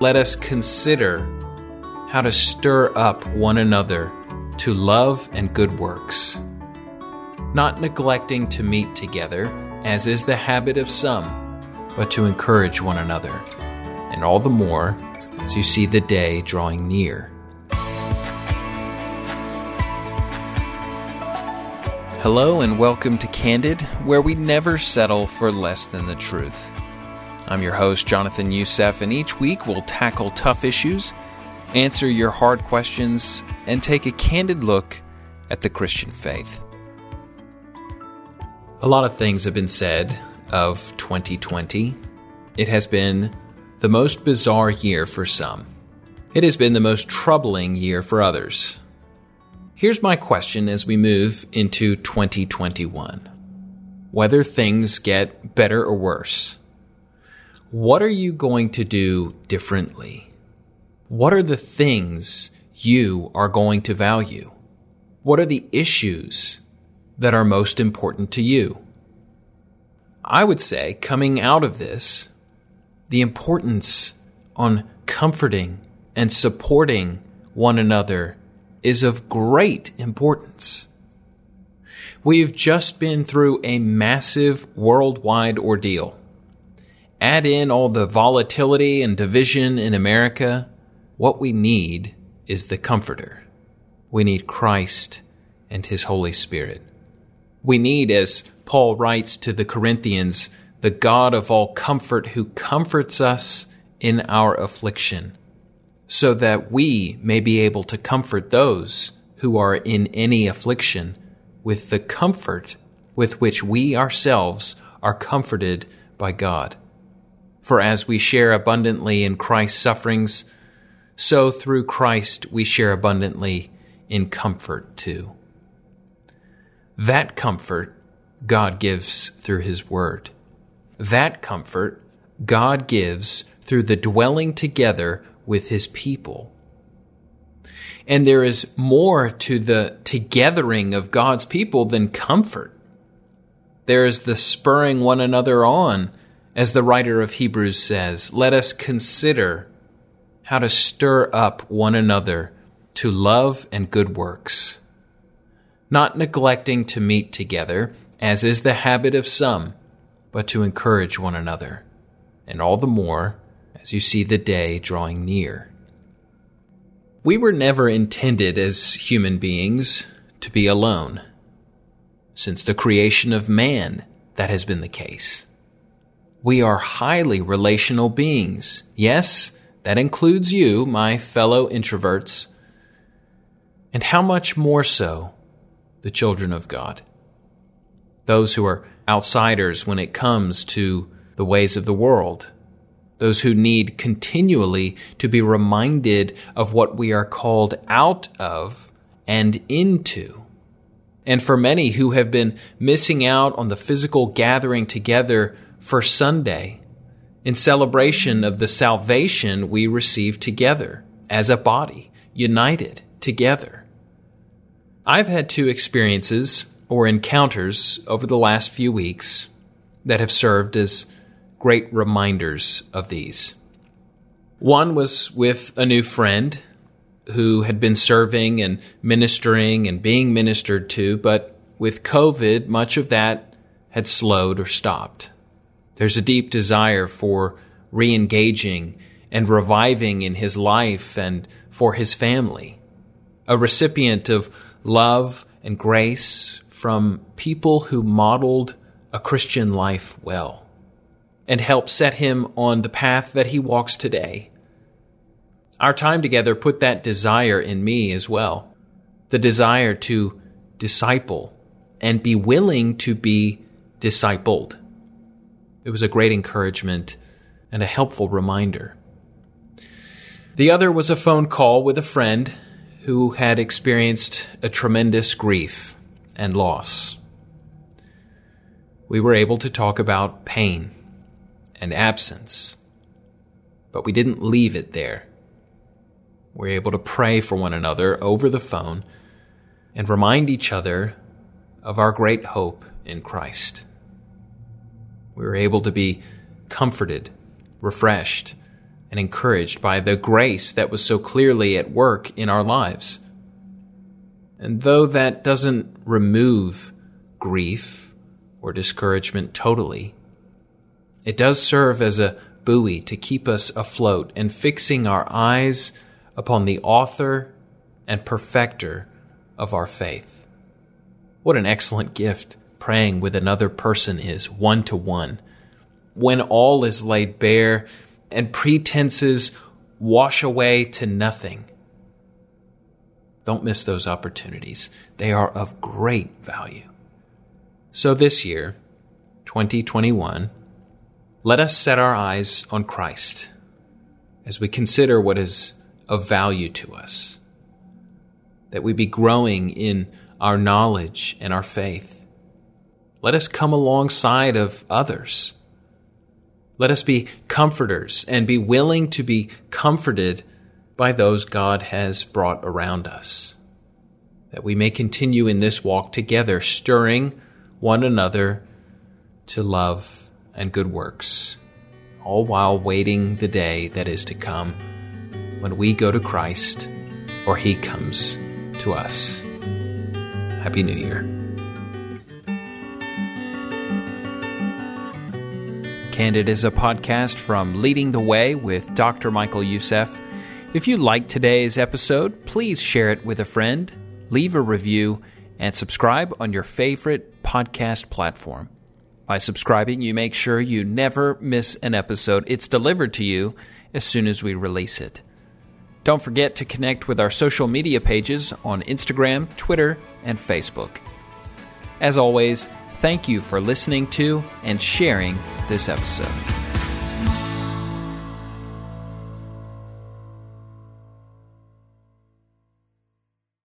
let us consider how to stir up one another to love and good works, not neglecting to meet together, as is the habit of some, but to encourage one another, and all the more as you see the day drawing near. Hello, and welcome to Candid, where we never settle for less than the truth. I'm your host, Jonathan Youssef, and each week we'll tackle tough issues, answer your hard questions, and take a candid look at the Christian faith. A lot of things have been said of 2020. It has been the most bizarre year for some. It has been the most troubling year for others. Here's my question as we move into 2021 whether things get better or worse. What are you going to do differently? What are the things you are going to value? What are the issues that are most important to you? I would say, coming out of this, the importance on comforting and supporting one another is of great importance. We've just been through a massive worldwide ordeal. Add in all the volatility and division in America, what we need is the Comforter. We need Christ and His Holy Spirit. We need, as Paul writes to the Corinthians, the God of all comfort who comforts us in our affliction so that we may be able to comfort those who are in any affliction with the comfort with which we ourselves are comforted by God. For as we share abundantly in Christ's sufferings, so through Christ we share abundantly in comfort too. That comfort God gives through His Word. That comfort God gives through the dwelling together with his people. And there is more to the togethering of God's people than comfort. There is the spurring one another on, as the writer of Hebrews says, let us consider how to stir up one another to love and good works, not neglecting to meet together, as is the habit of some, but to encourage one another, and all the more as you see the day drawing near. We were never intended as human beings to be alone. Since the creation of man, that has been the case. We are highly relational beings. Yes, that includes you, my fellow introverts. And how much more so the children of God? Those who are outsiders when it comes to the ways of the world, those who need continually to be reminded of what we are called out of and into. And for many who have been missing out on the physical gathering together for Sunday, in celebration of the salvation we receive together as a body, united together. I've had two experiences or encounters over the last few weeks that have served as great reminders of these. One was with a new friend who had been serving and ministering and being ministered to, but with COVID, much of that had slowed or stopped. There's a deep desire for re engaging and reviving in his life and for his family. A recipient of love and grace from people who modeled a Christian life well and help set him on the path that he walks today. Our time together put that desire in me as well the desire to disciple and be willing to be discipled. It was a great encouragement and a helpful reminder. The other was a phone call with a friend who had experienced a tremendous grief and loss. We were able to talk about pain and absence. But we didn't leave it there. We were able to pray for one another over the phone and remind each other of our great hope in Christ. We were able to be comforted, refreshed, and encouraged by the grace that was so clearly at work in our lives. And though that doesn't remove grief or discouragement totally, it does serve as a buoy to keep us afloat and fixing our eyes upon the author and perfecter of our faith. What an excellent gift praying with another person is, one to one. When all is laid bare and pretenses wash away to nothing. Don't miss those opportunities. They are of great value. So this year, 2021, let us set our eyes on Christ as we consider what is of value to us, that we be growing in our knowledge and our faith. Let us come alongside of others. Let us be comforters and be willing to be comforted by those God has brought around us, that we may continue in this walk together, stirring one another to love and good works, all while waiting the day that is to come when we go to Christ or He comes to us. Happy New Year. Candid is a podcast from Leading the Way with Dr. Michael Youssef. If you liked today's episode, please share it with a friend, leave a review, and subscribe on your favorite podcast platform. By subscribing, you make sure you never miss an episode. It's delivered to you as soon as we release it. Don't forget to connect with our social media pages on Instagram, Twitter, and Facebook. As always, thank you for listening to and sharing this episode.